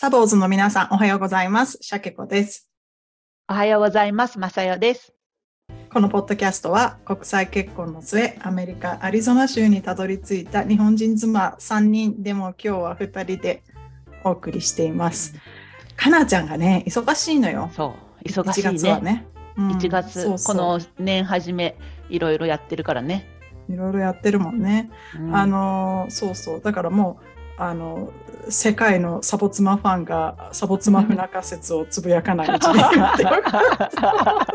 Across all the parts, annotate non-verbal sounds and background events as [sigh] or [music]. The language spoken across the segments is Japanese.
サボーズの皆さん、おはようございます。シャケコです。おはようございます。まさよです。このポッドキャストは、国際結婚の末、アメリカ・アリゾナ州にたどり着いた日本人妻3人でも今日は2人でお送りしています。かなちゃんがね、忙しいのよ。そう、忙し1いね。月はね。うん1月そうそうこの年始め、いろいろやってるからね。いろいろやってるもんね。うんあのーそうそう。だからもう、あの、世界のサボ妻ファンがサボ妻不仲説をつぶやかない一年になってよかった。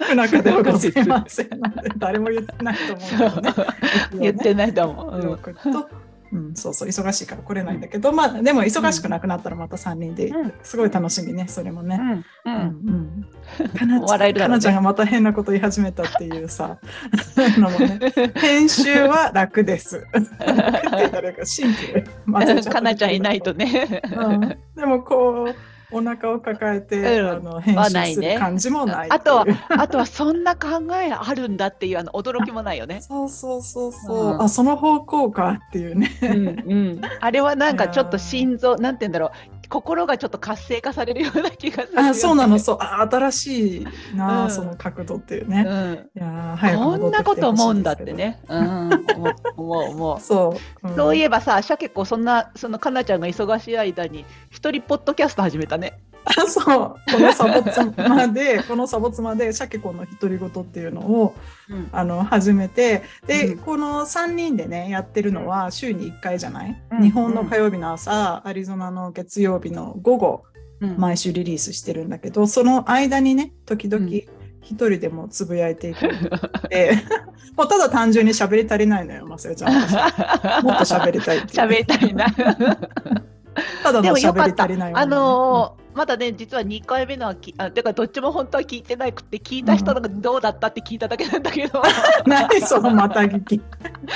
[laughs] 不仲ではございません [laughs] 誰も言ってないと思うけどね。言ってないと思う。よくと、うん、そうそう、忙しいから来れないんだけど、まあ、でも忙しくなくなったらまた3人でうん、すごい楽しみね、それもね。うん。う。うんんうん、かなちゃん、がまた変なこと言い始めたっていうさ、のもね、[laughs] 編集は楽です。かなちゃんいないと。ね。うん、でもこう、お腹を抱えて、うんあの編集する感じもないっていうあとは、あとはそんな考えあるんだっていうあの驚きもないよね。そうそうそうそう、うんあその方向かっていうね。うんうん。あれはなんかちょっと心臓、なんて言うんだろう。心がちょっと活性化されるような気がするよね、あそうなの、そう、あ新しいな、うんその角度っていうね。うん。いやこんなこと思うんだって戻ね。うん。思う思う思う [laughs] う。んそういえばさ、シャケ子そんな、そのかなちゃんが忙しい間に、一人ポッドキャスト始めたね。あ [laughs] そう、このサボ妻で、[laughs] このサボ妻で、シャケ子の独り言っていうのをうん。あの始めて、で、うんこの3人でね、やってるのは週に1回じゃない、うん日本の火曜日の朝、アリゾナの月曜日の午後、うん毎週リリースしてるんだけど、その間にね、時々うん一人でもつぶやいていくで、[laughs] もうただ単純に喋り足りないのよ、まさよちゃん。私もっと喋りたいっていう。喋りたいな。ただのでもよか喋り。足りないわねあのーまだね、実は2回目のはき、あ、てかどっちも本当は聞いてなくて、聞いた人がどうだったって聞いただけなんだけど。[laughs] 何そのまた聞き。[laughs]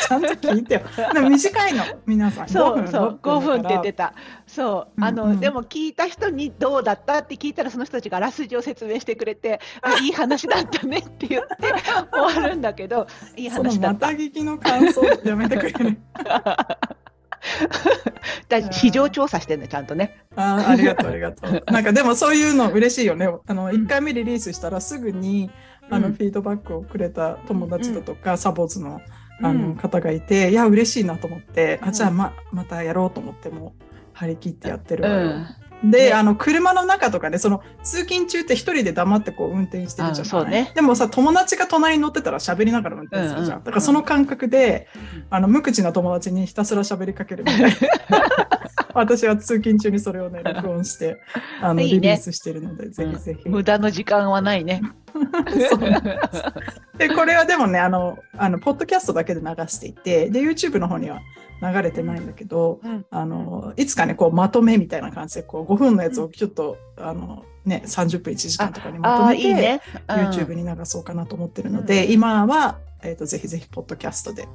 ちゃんと聞いてよ。短いの、皆さん。そうそう、5分って言ってた。た。そう、あの、うんうんでも聞いた人にどうだったって聞いたら、その人たちがあらすじを説明してくれて、あ [laughs] いい話だったねって言って終わるんだけど、いい話だった。また聞きの感想やめてくれる。[laughs] だ市場調査してんの、ちゃんとね。あーありがとう、ありがとう。なんかでもそういうの嬉しいよね。あの、ん1回目リリースしたらすぐに、あの、うんフィードバックをくれた友達だとか、サボーズのあのうん方がいて、いや、嬉しいなと思って、あ、うんじゃあま、またやろうと思っても、張り切ってやってるうわよ。ん。で、ねあの、車の中とかね、その、通勤中って一人で黙ってこう運転してるじゃん。あそうねでもさ、友達が隣に乗ってたら喋りながら運転するじゃん。うんうんだからその感覚で、うんあの、無口な友達にひたすら喋りかけるみたいな。[laughs] 私は通勤中にそれをね、録音して、あの、リリースしてるので、ぜひぜひ。無駄の時間はないね。[laughs] で、これはでもね、あの、あの、ポッドキャストだけで流していて、で、YouTube の方には流れてないんだけど、うん。あの、いつかね、こう、まとめみたいな感じで、こう、5分のやつをちょっと、あの、ね、30分1時間とかにまとめて、いいね。うん。YouTube に流そうかなと思ってるので、今は、えっ、と、ぜひぜひ、ポッドキャストで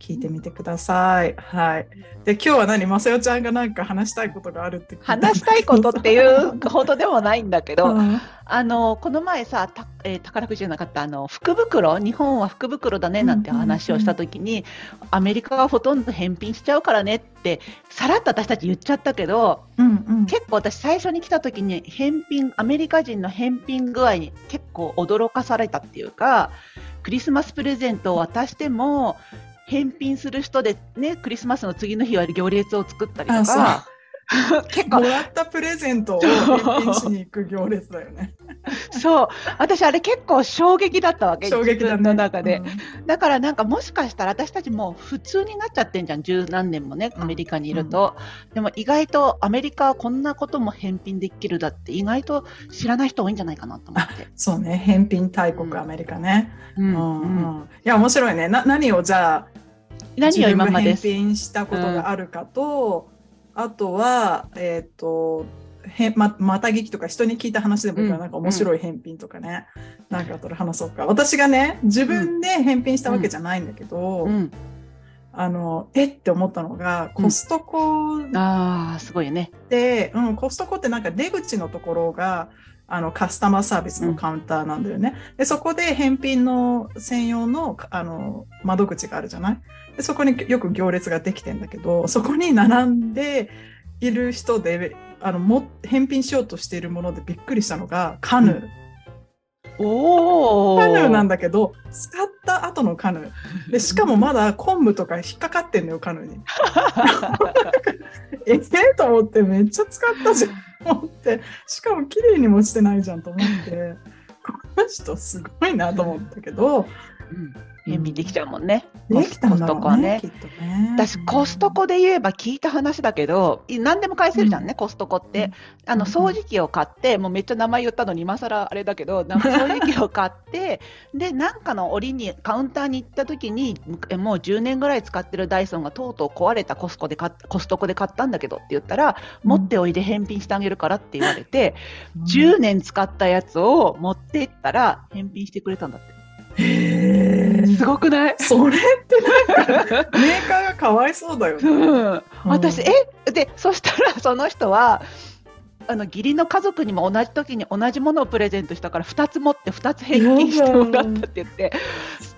聞いてみてください。はい。で、今日は何？まさよちゃんがなんか話したいことがあるって話したいことっていう [laughs] ほどでもないんだけど、うんあのこの前さ、たえー宝くじじゃなかったあの福袋、日本は福袋だねなんて話をしたときに、アメリカがほとんど返品しちゃうからねって、さらっと私たち言っちゃったけど、うんうん。結構私、最初に来たときに返品、アメリカ人の返品具合に結構驚かされたっていうか、クリスマスプレゼントを渡しても、返品する人でね、クリスマスの次の日は行列を作ったりとか、[laughs] 結構もらったプレゼントを返品しに行く行列だよね。そう、私あれ結構衝撃だったわけ、衝撃だね。自分の中で。うんだからなんかもしかしたら私たちもう普通になっちゃってんじゃん、十何年もね、アメリカにいると。でも意外とアメリカはこんなことも返品できるだって意外と知らない人多いんじゃないかなと思って。そうね、返品大国うんアメリカね。ううんんうんいや、面白いね。な何をじゃあ、何を今まで？返品したことがあるかと、あとは、えっ、と、へままた聞きとか人に聞いた話でもいいから、うん。なんか面白い返品とかね、なんかあったら話そうか。私がね、自分で返品したわけじゃないんだけど、うん、あの、えって思ったのが、コストコああ、すごいよね。で、うん、コストコってなんか出口のところが、あの、カスタマーサービスのカウンターなんだよね。で、そこで返品の専用の、あの、窓口があるじゃない？で、そこによく行列ができてんだけど、そこに並んでいる人で、あのも返品しようとしているものでびっくりしたのがカヌー。おカヌーなんだ。だけど使った後のカヌーで [laughs] しかもまだ昆布とか引っかかってんのよカヌーに。[laughs] ええと思ってめっちゃ使ったじゃんと思ってしかも綺麗にもしてないじゃんと思ってこの人すごいなと思ったけどうん返品できちゃうもんね。できたんだろうね。私コストコで言えば聞いた話だけどい何でも返せるじゃんね、コストコって、あのうん。掃除機を買ってもうめっちゃ名前言ったのに今更あれだけどな [laughs] 掃除機を買ってでなんかの折にカウンターに行った時にえもう10年ぐらい使ってるダイソンがとうとう壊れたコスコで買っコストコで買ったんだけどって言ったら、持っておいで返品してあげるからって言われて、うん。10年使ったやつを持って行ったら返品してくれたんだって。へえすごくない？それってなんか [laughs] メーカーがかわいそうだよね。うん、私、うん。え？でそしたらその人はあの義理の家族にも同じ時に同じものをプレゼントしたから2つ持って2つ返金してもらったって言って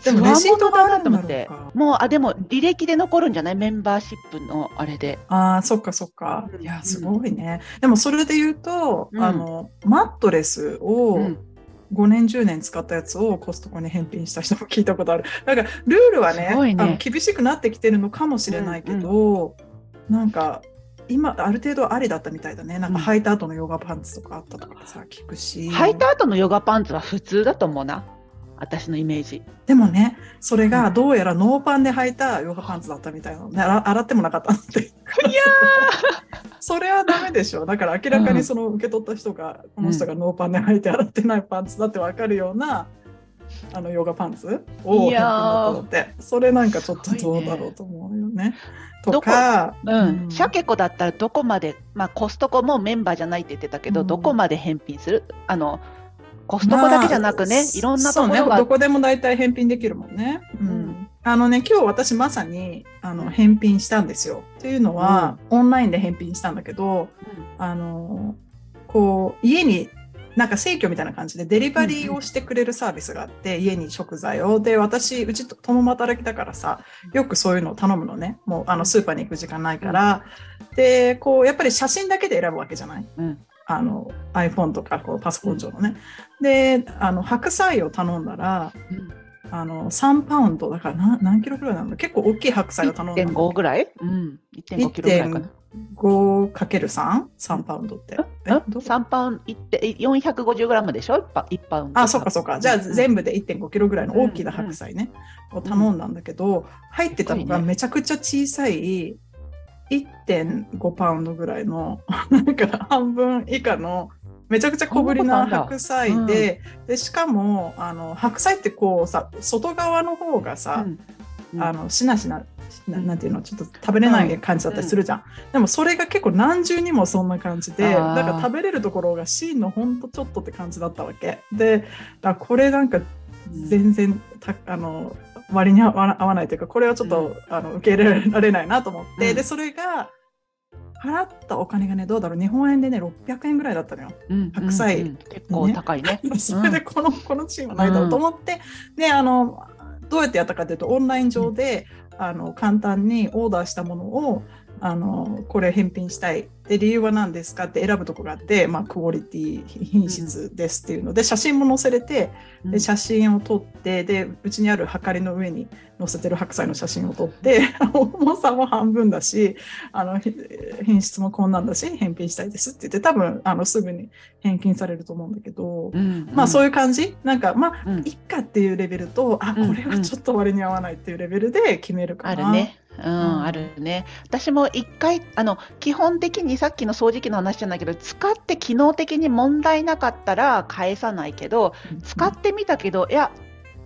でもつわものレシートがあだなと思って。もうあでも履歴で残るんじゃない？メンバーシップのあれで。ああ、そっかそっか。う。ん。いや、すごいね。でもそれで言うと、うん。あの、マットレスをうん5年、10年使ったやつをコストコに返品した人も聞いたことある。[laughs] だから、ルールはねねあの厳しくなってきてるのかもしれないけど、なんか、今、ある程度ありだったみたいだね。なんかうん履いた後のヨガパンツとかあったとかさ、聞くし。履いた後のヨガパンツは普通だと思うな私のイメージ。でもね、それがどうやらノーパンで履いたヨガパンツだったみたいなのね。洗洗ってもなかったって。いや [laughs] それはダメでしょ。だから明らかにその受け取った人が、この人がノーパンで履いて洗ってないパンツだってわかるような、あのヨガパンツをいやー。だと思って、それなんかちょっとどうだろうと思うよね。とか、うん、シャケ子だったらどこまで、まあ、コストコもメンバーじゃないって言ってたけど、うん。どこまで返品する？あのコストコだけじゃなくね、まあいろんなところが、どこでも大体返品できるもんね。うんあのね、今日私まさにあの返品したんですよ。っていうのは、オンラインで返品したんだけど、あの、こう、家に、なんか生協みたいな感じでデリバリーをしてくれるサービスがあって、家に食材を。で、私、うちと共働きだからさ、よくそういうのを頼むのね。もう、あの、スーパーに行く時間ないから。で、こう、やっぱり写真だけで選ぶわけじゃない？うんあの iPhone とかこうパソコン上のね。であの白菜を頼んだらうん。あの3パウンドだから何何キロぐらいなの結構大きい白菜を頼んだの。1.5ぐらい、うん、1.5キロぐらいかな。5×3?3 パウンドって。ええど3パウンド、450グラムでしょ？1, パ1パウンド。あ、そうかそうか。じゃあうん。全部で1.5キロぐらいの大きな白菜ね、を頼んだんだけど、入ってたのがめちゃくちゃ小さい1.5パウンドぐらいの、なんか半分以下の、めちゃくちゃ小ぶりな白菜で、で、しかも、あの、白菜ってこうさ、外側の方がさ、うん。うん。あの、しなしな、ななんていうの、ちょっと食べれない感じだったりするじゃん。でもそれが結構何重にもそんな感じで、だから食べれるところが芯のほんとちょっとって感じだったわけ。で、だこれなんか全然た、あの、割に合わ合わないというか、これはちょっと、あの受け入れられないなと思って、うん。で、それが、払ったお金がね、どうだろう、日本円でね、600円ぐらいだったのよ。うん白菜。うんうん。結構高いね。[laughs] それでこの、このチームはないだろうと思って、で、あの、どうやってやったかというと、オンライン上で、あの、簡単にオーダーしたものを、あの、これ返品したい。で、理由は何ですかって選ぶとこがあって、まあ、クオリティ、品質ですっていうので、写真も載せれて、で、写真を撮って、で、うちにあるはかりの上に載せてる白菜の写真を撮って、[laughs] 重さも半分だし、あの、ひ品質もこんなんだし、返品したいですって言って、多分、あの、すぐに返金されると思うんだけど、うん。まあそういいう感じ？なんか、まあ、うん。いっかっていうレベルと、あ、うんこれはちょっと割に合わないっていうレベルで決めるかな。あるね。うん、ん。あるね。私も一回、あの、基本的にさっきの掃除機の話じゃないけど、使って機能的に問題なかったら返さないけど、使ってみたけど、いや、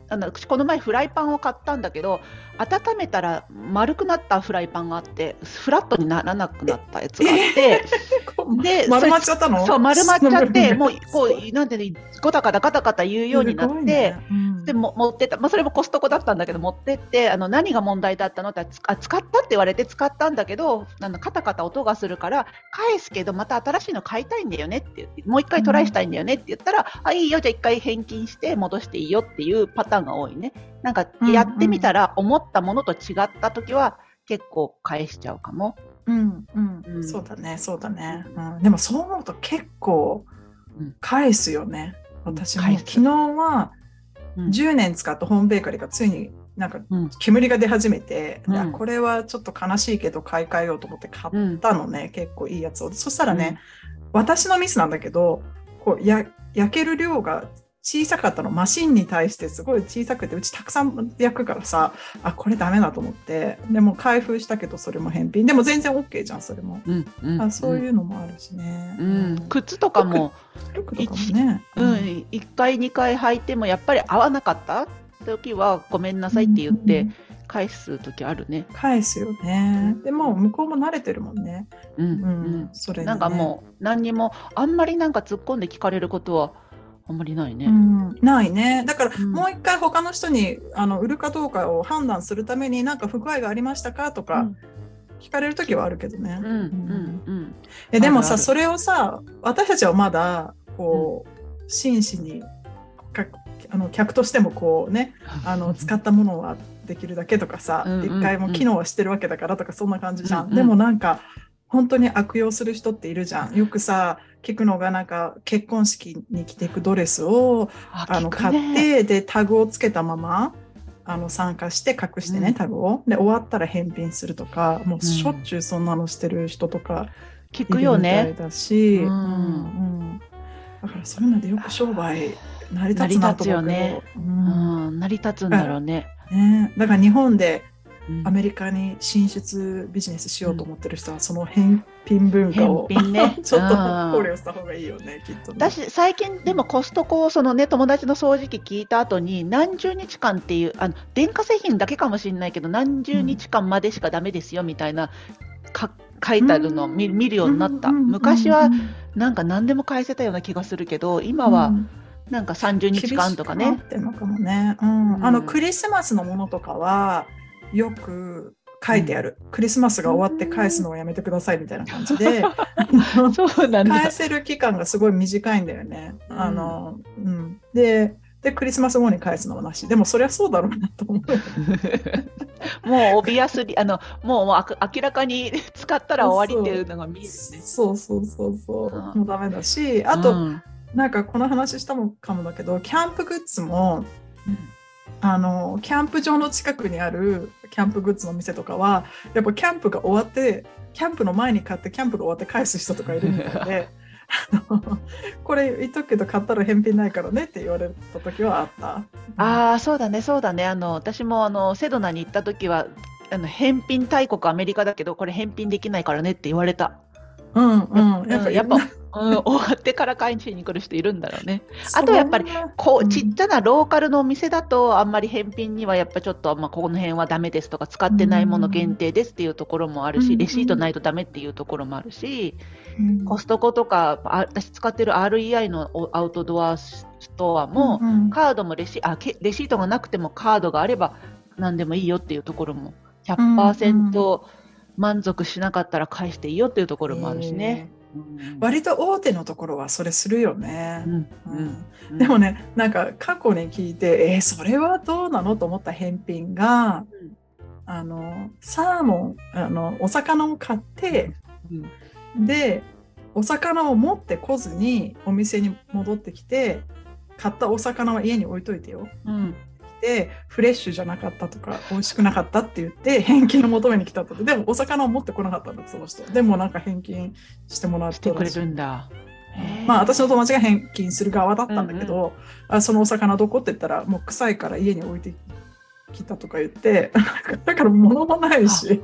あのこの前フライパンを買ったんだけど温めたら丸くなったフライパンがあってフラットにならなくなったやつがあって、[laughs] で [laughs] 丸まっちゃったの？そう丸まっちゃって [laughs] もうこううなんていうのゴタガタガタ言うようになって、でも持ってった、まあ、それもコストコだったんだけど持ってってあの何が問題だったのってつあ使ったって言われて使ったんだけどあのカタカタ音がするから返すけどまた新しいの買いたいんだよねって言ってもう一回トライしたいんだよねって言ったら、あいいよじゃあ一回返金して戻していいよっていうパターンが多いね。なんかやってみたら思ったものと違った時は結構返しちゃうかも。うんうん、うん。そうだねそうだね、うん、でもそう思うと結構うん。返すよね、私も。昨日はうん。10年使ったホームベーカリーがついになんかうん。煙が出始めて、うん。これはちょっと悲しいけど買い替えようと思って買ったのね、結構いいやつを。そしたらね、私のミスなんだけどこうや焼ける量が小さかったの。マシンに対してすごい小さくてうちたくさん焼くからさあこれダメだと思って。でも開封したけどそれも返品。でも全然 OK じゃんそれも、うんうん。あそういうのもあるしね、うん、靴とかも、服とかもね。うん、1回2回履いてもやっぱり合わなかった時はごめんなさいって言ってうん返す時あるね。返すよね。でも向こうも慣れてるもんね。うん。ううん。ん、それにね。なんかもう何にもあんまりなんか突っ込んで聞かれることはあんまりないね。うん、ないね。だから、うん。もう一回他の人にあの売るかどうかを判断するために、なんか不具合がありましたか？とかうん。聞かれるときはあるけどね。うんうんうん。えでもさ、それをさ、私たちはまだ、こう、真摯に、かあの客としてもこうね、[laughs] あの使ったものはできるだけとかさ、うんうん。一回も機能はしてるわけだからとか、そんな感じじゃん。うんうん。でもなんか、本当に悪用する人っているじゃん。よくさ、聞くのがなんか結婚式に着ていくドレスをああの買っねてでタグをつけたままあの参加して隠してね、うん。タグを。で終わったら返品するとかもうしょっちゅうそんなのしてる人とか聞くよね。だし、うん。うん。だからそういうのでよく商売成り立つなと思うけど、成り立つよね。う。うん。ん、成り立つんだろうね。ね、だから日本でうんアメリカに進出ビジネスしようと思ってる人はその返品文化を、ね。[laughs] ちょっとうん考慮した方がいいよねきっとね。私最近でもコストコをそのね友達の掃除機聞いた後に何十日間っていうあの電化製品だけかもしれないけど何十日間までしかダメですよみたいなか書いてあるのを見見るようになった。昔はなんか何でも返せたような気がするけど今はなんか30日間とかね。ってんのかもね、うん。うん。あのクリスマスのものとかはよく書いてある、クリスマスが終わって返すのをやめてくださいみたいな感じで、[laughs] 返せる期間がすごい短いんだよね。あのうん、ででクリスマス後に返すのはなし。でもそりゃそうだろうなと思う。[laughs] もうオビアスリあのもう明らかに使ったら終わりっていうのが見えるね。そうそうそうそう、うん。もうダメだし。あと、うん。なんかこの話したもかもだけどキャンプグッズもあのキャンプ場の近くにあるキャンプグッズの店とかはやっぱキャンプが終わってキャンプの前に買ってキャンプが終わって返す人とかいるみたいで [laughs] これ言っとくけど買ったら返品ないからねって言われた時はあった。ああそうだねそうだねあの私もあのセドナに行った時はあの返品大国アメリカだけどこれ返品できないからねって言われた。うんうん、やっぱやっぱ、うん、終わってから買いに来る人いるんだろうね。あとやっぱりこうちっちゃなローカルのお店だとあんまり返品にはやっぱちょっと、まあ、この辺はダメですとか使ってないもの限定ですっていうところもあるし、うんレシートないとダメっていうところもあるし、うんコストコとかあ私使ってる REI のおアウトドアストアも、うんうん。カードもレシあけレシートがなくてもカードがあれば何でもいいよっていうところも100%満足しなかったら返していいよっていうところもあるしね。うん割と大手のところはそれするよね。うん。でもね、なんか過去に聞いて、えーそれはどうなのと思った返品が、うん。あの、サーモン、あの、お魚を買って、うん。で、お魚を持ってこずにお店に戻ってきて、買ったお魚は家に置いといてよ。うんで、フレッシュじゃなかったとか、美味しくなかったって言って、返金を求めに来たって。でも、お魚を持ってこなかったんだその人。でも、なんか返金してもらっしてくれるんだ。まあ私の友達が返金する側だったんだけど、あそのお魚どこって言ったらもう臭いから家に置いてきたとか言って [laughs] だから物もないし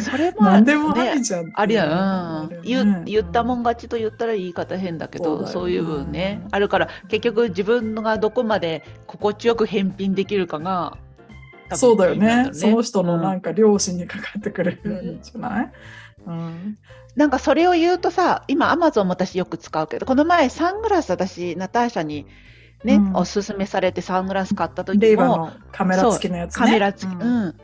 それも何でもあねりじゃんありや、あうん、言言ったもん勝ちと言ったら言い方変だけど、そうだよそういう分ね、うんあるから、結局自分がどこまで心地よく返品できるかが、多分そうだよね。その人のうんなんか良心にかかってくれるんじゃない、うん。なんかそれを言うとさ、今、アマゾンも私よく使うけど、この前、サングラス、私、ナターシャにね、うん。おすすめされてサングラス買った時も、レイバのカメラ付きのやつね。カメラ付き、ううん。ん、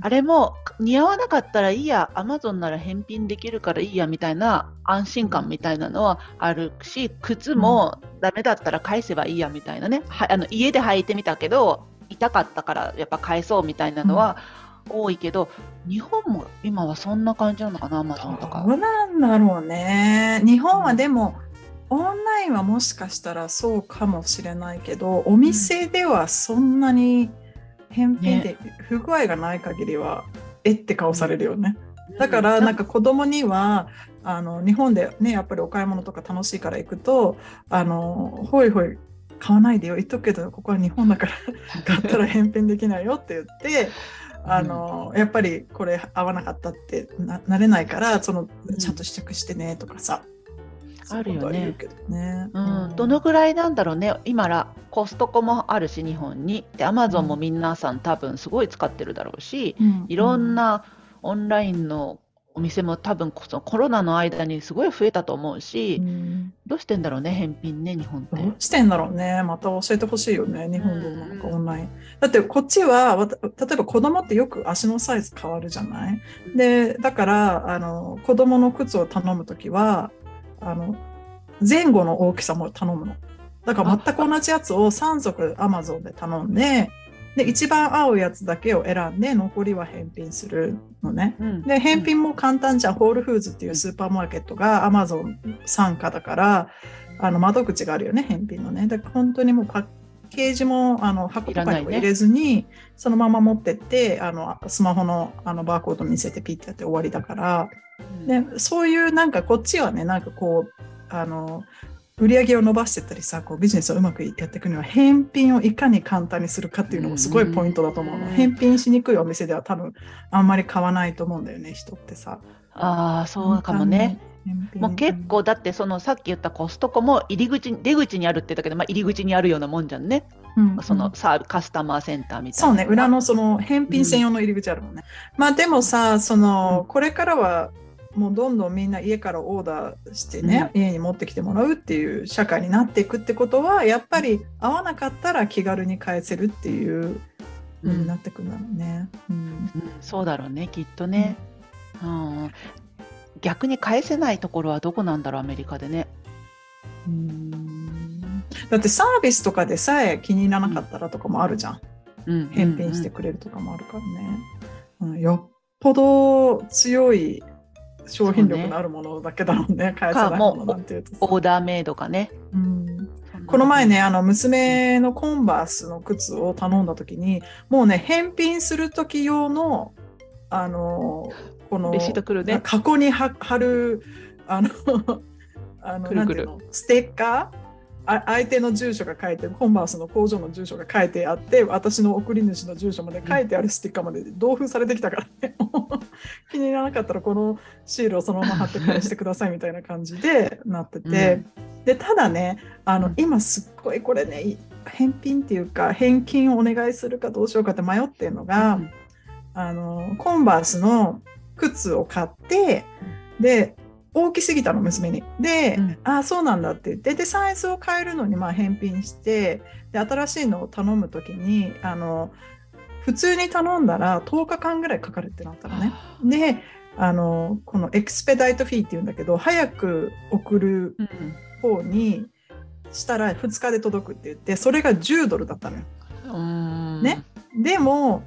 あれも似合わなかったらいいや、アマゾンなら返品できるからいいやみたいな安心感みたいなのはあるし、靴もダメだったら返せばいいやみたいなね、はあの家で履いてみたけど、痛かったからやっぱ返そうみたいなのは多いけど、日本も今はそんな感じなのかな、アマゾンとか。どうなんだろうね。日本はでも、オンラインはもしかしたらそうかもしれないけど、お店ではそんなに返品で不具合がない限りは、えって顔されるよね。だからなんか子供にはあの日本でねやっぱりお買い物とか楽しいから行くとあのほいほい買わないでよ言っとくけどここは日本だから [laughs] 買ったら返品できないよって言ってあのやっぱりこれ合わなかったってななれないからそのちゃんと試着してねとかさ、あるよね。ねうん、どのぐらいなんだろうね、今らコストコもあるし、日本に。で、アマゾンも皆さん多分すごい使ってるだろうし、うんいろんなオンラインのお店も多分そのコロナの間にすごい増えたと思うし、うんどうしてんだろうね、返品ね、日本って。どうしてんだろうね。また教えてほしいよね。日本でなんかオンライン。だってこっちは、例えば子供ってよく足のサイズ変わるじゃない？で、だから、あの、子供の靴を頼むときは、あの、前後の大きさも頼むの。だから全く同じやつを3足 Amazon で頼んで、で、一番合うやつだけを選んで、残りは返品するのね。うんで、返品も簡単じゃん。ホールフーズっていうスーパーマーケットが Amazon 傘下だから、あの窓口があるよね、返品のね。だから本当にもうパッケージもあの箱とかにも入れずに、そのまま持ってって、あのスマホのあのバーコード見せてピッてやって終わりだから、でそういうなんかこっちはね、なんかこう、あの、売り上げを伸ばしてったりさ、こうビジネスをうまくやっていくには、返品をいかに簡単にするかっていうのもすごいポイントだと思うの。うん返品しにくいお店では多分あんまり買わないと思うんだよね、人ってさ。ああ、そうかもね。。もう結構、だってそのさっき言ったコストコも入り口に、出口にあるって言ったけど、まあ、入り口にあるようなもんじゃんね。うん。そのサービカスタマーセンターみたいな。そうね、裏のその返品専用の入り口あるもんね。まあでもさ、その、これからはもうどんどんみんな家からオーダーしてね、家に持ってきてもらうっていう社会になっていくってことは、やっぱり合わなかったら気軽に返せるっていう風になってくるんだろうね。うん。うん。そうだろうね、きっとね。うん、逆に返せないところはどこなんだろう、アメリカでね。うんだってサービスとかでさえ気に入らなかったらとかもあるじゃん。うん、返品してくれるとかもあるからね。うんよっぽど強い商品力のあるものだけだろうね、返せないものなんていうとさオーダーメイドかね。うんこの前ね、あの娘のコンバースの靴を頼んだ時に、もうね、返品する時用の、あの、この、レシート来るね。過去に貼貼る、あの、[laughs] あのくるくる。なんていうの？ステッカー？あ相手の住所が書いてコンバースの工場の住所が書いてあって私の送り主の住所まで書いてあるステッカーまで同封されてきたからね。[laughs] 気に入らなかったらこのシールをそのまま貼って返してくださいみたいな感じで [laughs] なってて、でただねあの、うん。今すっごいこれねい返品っていうか返金をお願いするかどうしようかって迷ってるのが、うん。あのコンバースの靴を買ってで大きすぎたの娘に。で、うんああそうなんだって言ってでサイズを変えるのにまあ返品してで新しいのを頼む時にあの普通に頼んだら10日間ぐらいかかるってなったのね。であのこのエクスペダイトフィーっていうんだけど早く送るうん方にしたら2日で届くって言ってそれが10ドルだったのよ。うんねでも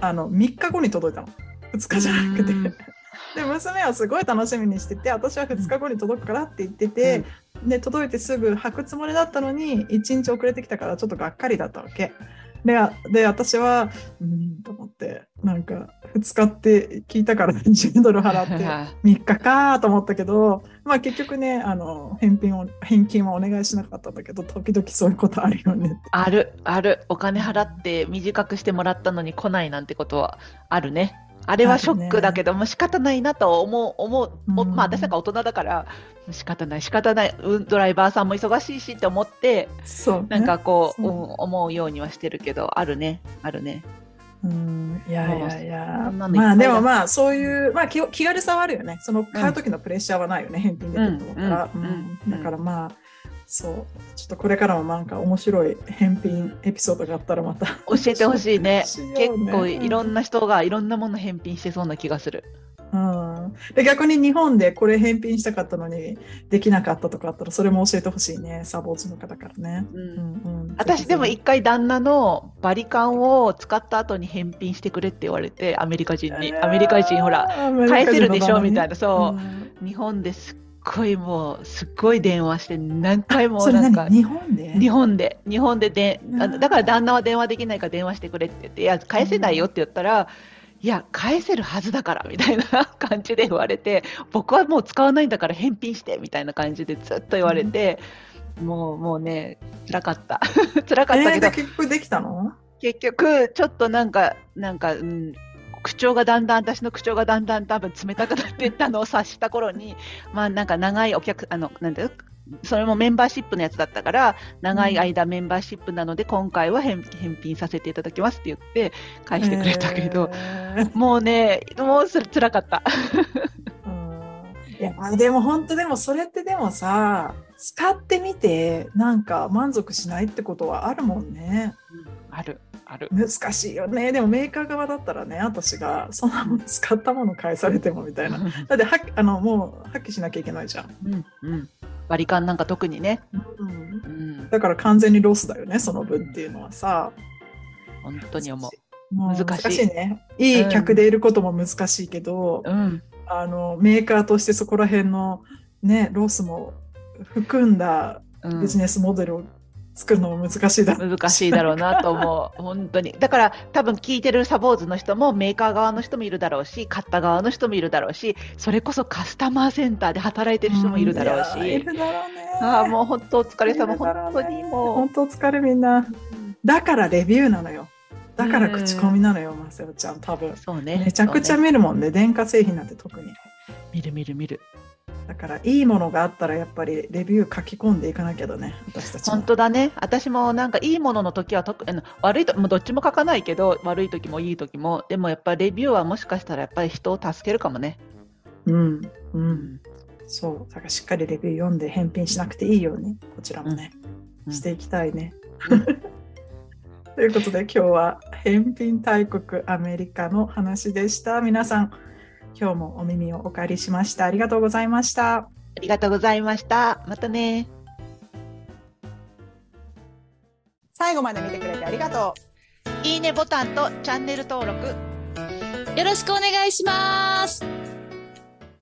あの3日後に届いたの2日じゃなくて。うん。[laughs] で娘はすごい楽しみにしてて私は2日後に届くからって言ってて、で届いてすぐ履くつもりだったのに1日遅れてきたからちょっとがっかりだったわけ。であで私はうんと思ってなんか2日って聞いたから [laughs] 10ドル払って3日かと思ったけど、まあ、結局ねあの返品を返金はお願いしなかったんだけど時々そういうことあるよねある、ある。お金払って短くしてもらったのに来ないなんてことはあるね。あれはショックだけど、もう仕方ないなと思う、思う、おうん。まあ私なんか大人だから、仕方ない、仕方ない、うんドライバーさんも忙しいしって思って、そうね、なんかこう、そう。うん思うようにはしてるけど、あるね、あるね。うんいやいやいや。まあでもまあそういう、まあ、気気軽さはあるよね。その買う時のプレッシャーはないよね、返品できると思ったら、だからまあそう。ちょっとこれからもなんか面白い返品エピソードがあったらまた。教えてほしいね。[laughs] ね。結構いろんな人がいろんなもの返品してそうな気がする。うん、で逆に日本でこれ返品したかったのにできなかったとかあったらそれも教えてほしいね。サポーツの方からね、うん。うんうん。私でも一回旦那のバリカンを使った後に返品してくれって言われて、アメリカ人に。アメリカ人、ほら、返せるでしょみたいな、そう、日本ですっごいもう、すっごい電話して、何回もなんか、[laughs] 日本で？日本で、日本でで、だから旦那は電話できないから電話してくれって言って、いや、返せないよって言ったら、いや、返せるはずだからみたいな [laughs] 感じで言われて、僕はもう使わないんだから返品してみたいな感じでずっと言われて、うん、もう、もうね、辛かった。[laughs] 辛かったけど。えー、結局できたの？結局、ちょっとなんか、なんか、うん、口調がだんだん、私の口調がだんだん多分冷たくなっていったのを [laughs] 察した頃に、まあなんか長いお客、あの、なんていう？それもメンバーシップのやつだったから、長い間メンバーシップなので、今回は返品させていただきますって言って返してくれたけど、えー、もうね、もうつらかった。[laughs] いやでも本当でもそれってでもさ使ってみてなんか満足しないってことはあるもんね。うん、あるある。難しいよね。でもメーカー側だったらね私がそんなもの使ったもの返されてもみたいな。だってはあのもう破棄しなきゃいけないじゃん。うんうん。割り勘なんか特にね、うん、うん、だから完全にロスだよねその分っていうのはさ。本当に思う。難しい。ね。いい客でいることも難しいけど、うん、あのメーカーとしてそこら辺のねロスも含んだビジネスモデルを作るのも難しいだろう。難しいだろうなと思う。[laughs] 本当に。だから多分聞いてるサポーズの人もメーカー側の人もいるだろうし買った側の人もいるだろうしそれこそカスタマーセンターで働いてる人もいるだろうし、うん、いるだろうね。あもう本当お疲れ様、ね、本当にもう。本当お疲れみんな。だからレビューなのよ。だから口コミなのよ、マセオちゃん、多分。そうね。めちゃくちゃ見るもんね、ね。電化製品なんて特に。見る見る見る。だからいいものがあったらやっぱりレビュー書き込んでいかなきゃだね。私たち本当だね。私もなんかいいものの時は特悪いともどっちも書かないけど悪い時もいい時もでもやっぱりレビューはもしかしたらやっぱり人を助けるかもね。うんうん。そう。だからしっかりレビュー読んで返品しなくていいようにこちらもね、うん、していきたいね、うん、[laughs] ということで今日は返品大国アメリカの話でした。皆さん今日もお耳をお借りしました。ありがとうございました。ありがとうございました。またね。最後まで見てくれてありがとう。いいねボタンとチャンネル登録。よろしくお願いします。